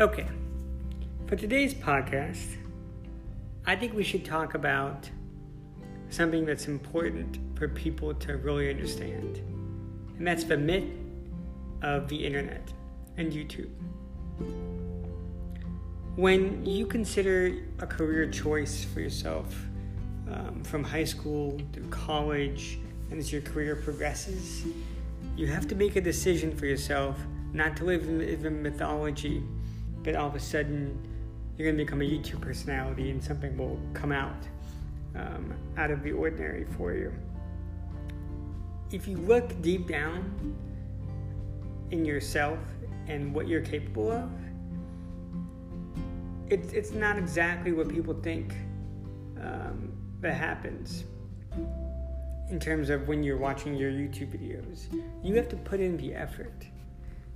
Okay, for today's podcast, I think we should talk about something that's important for people to really understand, and that's the myth of the internet and YouTube. When you consider a career choice for yourself um, from high school through college, and as your career progresses, you have to make a decision for yourself not to live in the mythology but all of a sudden you're going to become a YouTube personality and something will come out um, out of the ordinary for you. If you look deep down in yourself and what you're capable of, it's, it's not exactly what people think um, that happens in terms of when you're watching your YouTube videos. You have to put in the effort.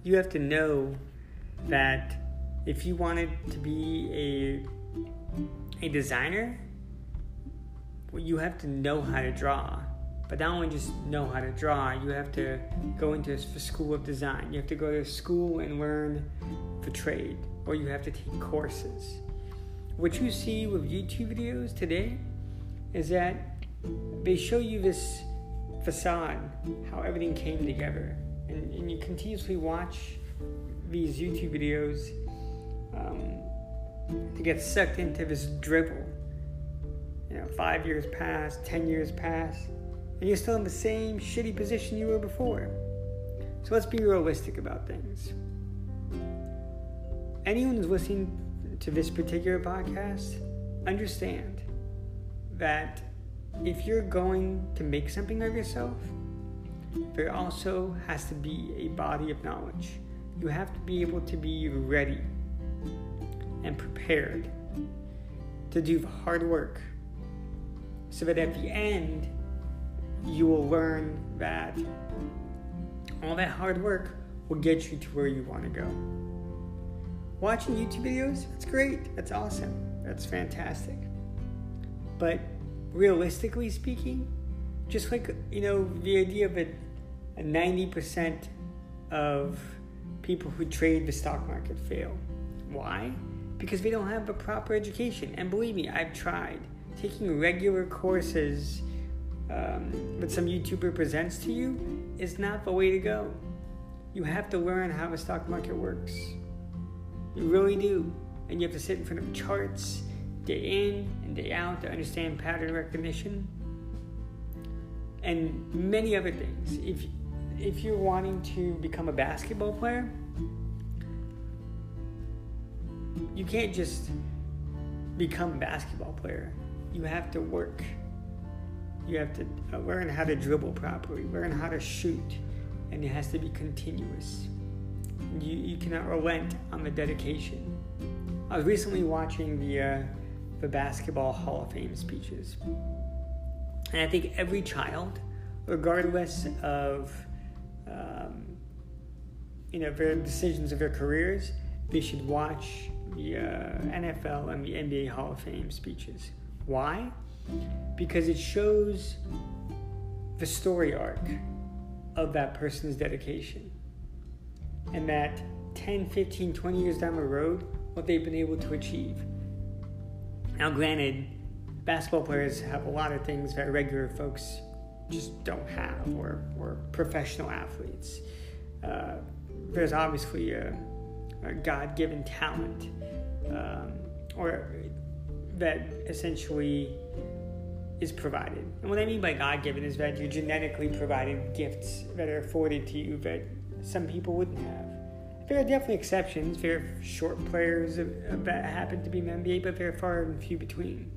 You have to know that if you wanted to be a a designer, well, you have to know how to draw. But not only just know how to draw, you have to go into a school of design. You have to go to school and learn the trade, or you have to take courses. What you see with YouTube videos today is that they show you this facade, how everything came together. And, and you continuously watch these YouTube videos um, to get sucked into this dribble. You know, five years pass, ten years pass, and you're still in the same shitty position you were before. So let's be realistic about things. Anyone who's listening to this particular podcast, understand that if you're going to make something of yourself, there also has to be a body of knowledge. You have to be able to be ready and prepared to do the hard work so that at the end you will learn that all that hard work will get you to where you want to go. Watching YouTube videos, that's great, that's awesome, that's fantastic. But realistically speaking, just like, you know, the idea of a 90% of people who trade the stock market fail. Why? Because they don't have a proper education. And believe me, I've tried taking regular courses um, that some YouTuber presents to you is not the way to go. You have to learn how the stock market works. You really do. And you have to sit in front of charts day in and day out to understand pattern recognition and many other things. If if you're wanting to become a basketball player, you can't just become a basketball player. You have to work. You have to uh, learn how to dribble properly, learn how to shoot, and it has to be continuous. You, you cannot relent on the dedication. I was recently watching the, uh, the Basketball Hall of Fame speeches. And I think every child, regardless of um, you know their decisions of their careers, they should watch the uh, NFL and the NBA Hall of Fame speeches. Why? Because it shows the story arc of that person's dedication. And that 10, 15, 20 years down the road, what they've been able to achieve. Now, granted, basketball players have a lot of things that regular folks just don't have, or, or professional athletes. Uh, there's obviously a, a God given talent um, or that essentially is provided. And what I mean by God given is that you're genetically provided gifts that are afforded to you that some people wouldn't have. There are definitely exceptions. There are short players that happen to be in the NBA, but they're far and few between.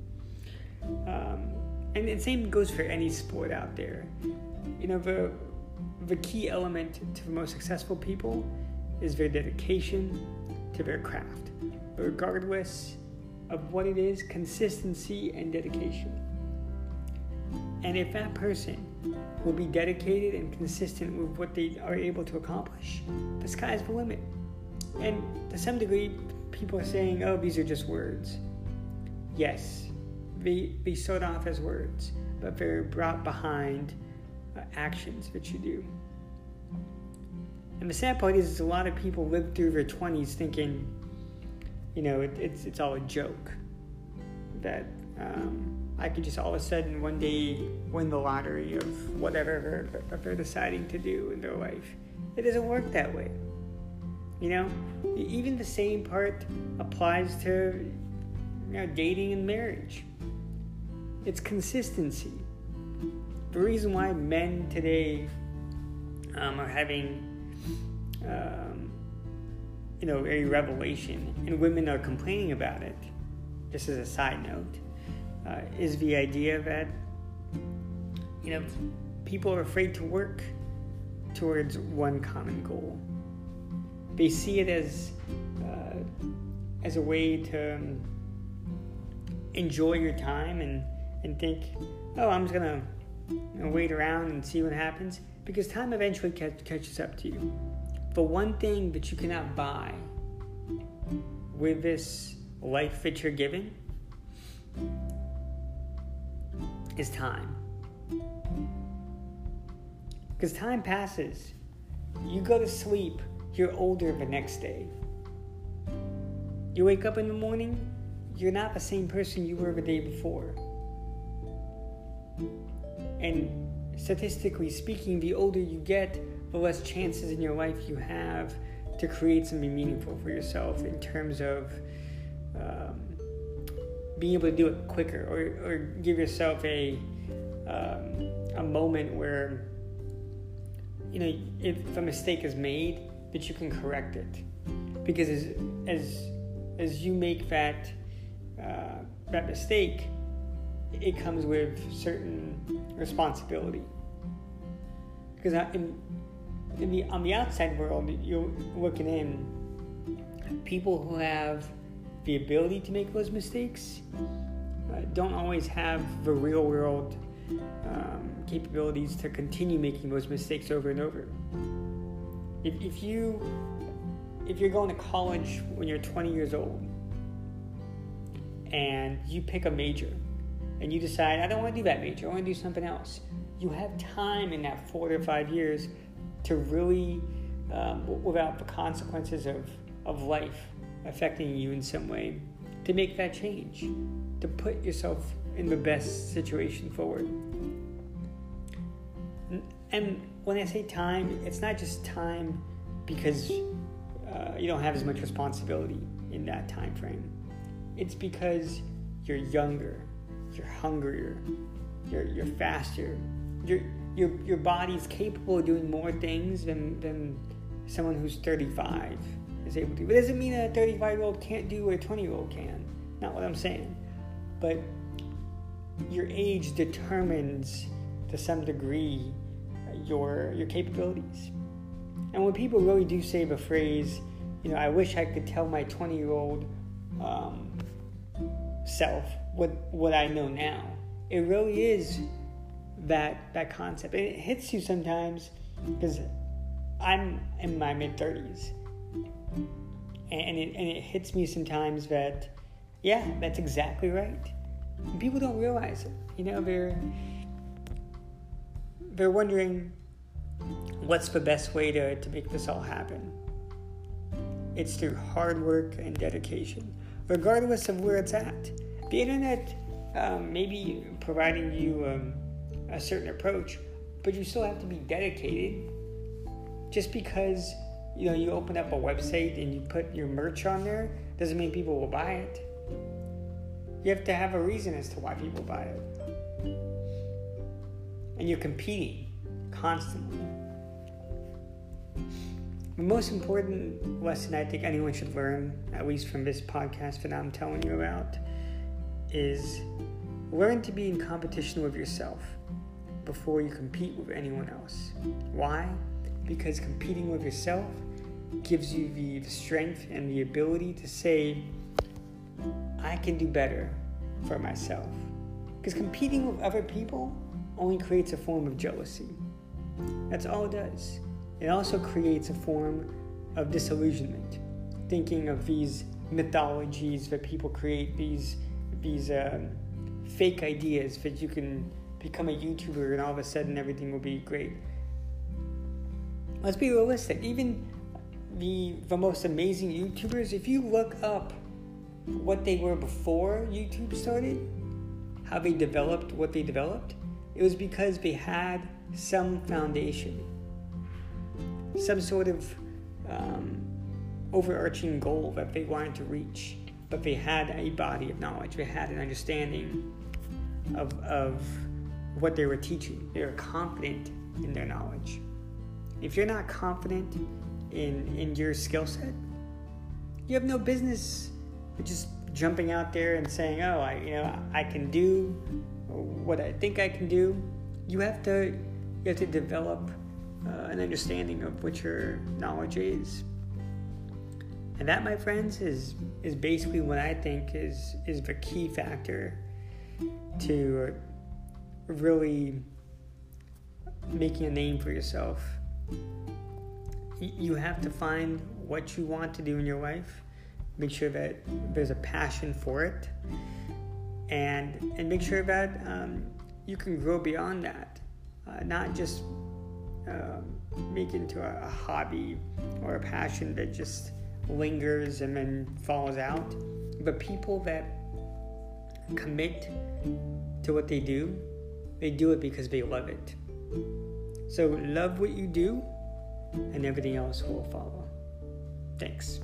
Um, and the same goes for any sport out there. You know, the, the key element to the most successful people is their dedication to their craft regardless of what it is, consistency and dedication. And if that person will be dedicated and consistent with what they are able to accomplish, the sky's the limit. And to some degree, people are saying, oh, these are just words. Yes, they, they start off as words, but they're brought behind uh, actions that you do. And the sad part is, is a lot of people live through their 20s thinking, you know, it, it's it's all a joke. That um, I could just all of a sudden one day win the lottery of whatever they're, they're deciding to do in their life. It doesn't work that way. You know, even the same part applies to you know, dating and marriage. It's consistency. The reason why men today um, are having, um, you know, a revelation and women are complaining about it, just as a side note, uh, is the idea that, you know, people are afraid to work towards one common goal. They see it as uh, as a way to um, enjoy your time and and think, oh, I'm just gonna you know, wait around and see what happens because time eventually catch, catches up to you. The one thing that you cannot buy with this life that you're given is time. Because time passes. You go to sleep, you're older the next day. You wake up in the morning, you're not the same person you were the day before. And statistically speaking, the older you get, the less chances in your life you have to create something meaningful for yourself in terms of um, being able to do it quicker or, or give yourself a, um, a moment where, you know, if a mistake is made, that you can correct it. Because as, as, as you make that, uh, that mistake, it comes with certain responsibility. Because in, in the, on the outside world, you're looking in, people who have the ability to make those mistakes uh, don't always have the real world um, capabilities to continue making those mistakes over and over. If, if you if you're going to college when you're 20 years old and you pick a major and you decide, I don't want to do that major, I want to do something else, you have time in that four to five years to really, um, without the consequences of, of life affecting you in some way, to make that change, to put yourself in the best situation forward. And when I say time, it's not just time because uh, you don't have as much responsibility in that time frame. It's because you're younger, you're hungrier, you're, you're faster, your, your, your body's capable of doing more things than, than someone who's 35 is able to. But it doesn't mean that a 35 year old can't do what a 20 year old can. Not what I'm saying. But your age determines to some degree your your capabilities. And when people really do say the phrase, you know, I wish I could tell my 20 year old um, self what what I know now. It really is that that concept, and it hits you sometimes because I'm in my mid 30s, and it and it hits me sometimes that yeah, that's exactly right. And people don't realize it. You know, they're they're wondering what's the best way to, to make this all happen. It's through hard work and dedication, regardless of where it's at. The internet um, may be providing you um, a certain approach, but you still have to be dedicated. Just because you know you open up a website and you put your merch on there doesn't mean people will buy it. You have to have a reason as to why people buy it. And you're competing constantly. The most important lesson I think anyone should learn, at least from this podcast that I'm telling you about, is learn to be in competition with yourself before you compete with anyone else. Why? Because competing with yourself gives you the strength and the ability to say, I can do better for myself. Because competing with other people only creates a form of jealousy. That's all it does. It also creates a form of disillusionment, thinking of these mythologies that people create, these these um, fake ideas that you can become a YouTuber and all of a sudden everything will be great. Let's be realistic. Even the the most amazing YouTubers, if you look up what they were before YouTube started, how they developed what they developed, it was because they had some foundation, some sort of um, overarching goal that they wanted to reach, but they had a body of knowledge, they had an understanding of, of what they were teaching. They were confident in their knowledge. If you're not confident in, in your skill set, you have no business just jumping out there and saying, "Oh, I you know I can do what I think I can do." You have to you have to develop uh, an understanding of what your knowledge is, and that, my friends, is is basically what I think is is the key factor to really making a name for yourself. You have to find what you want to do in your life make sure that there's a passion for it and and make sure that um, you can grow beyond that uh, not just uh, make it into a, a, hobby or a passion that just lingers and then falls out. But people that commit to what they do they do it because they love it. So love what you do and everything else will follow. Thanks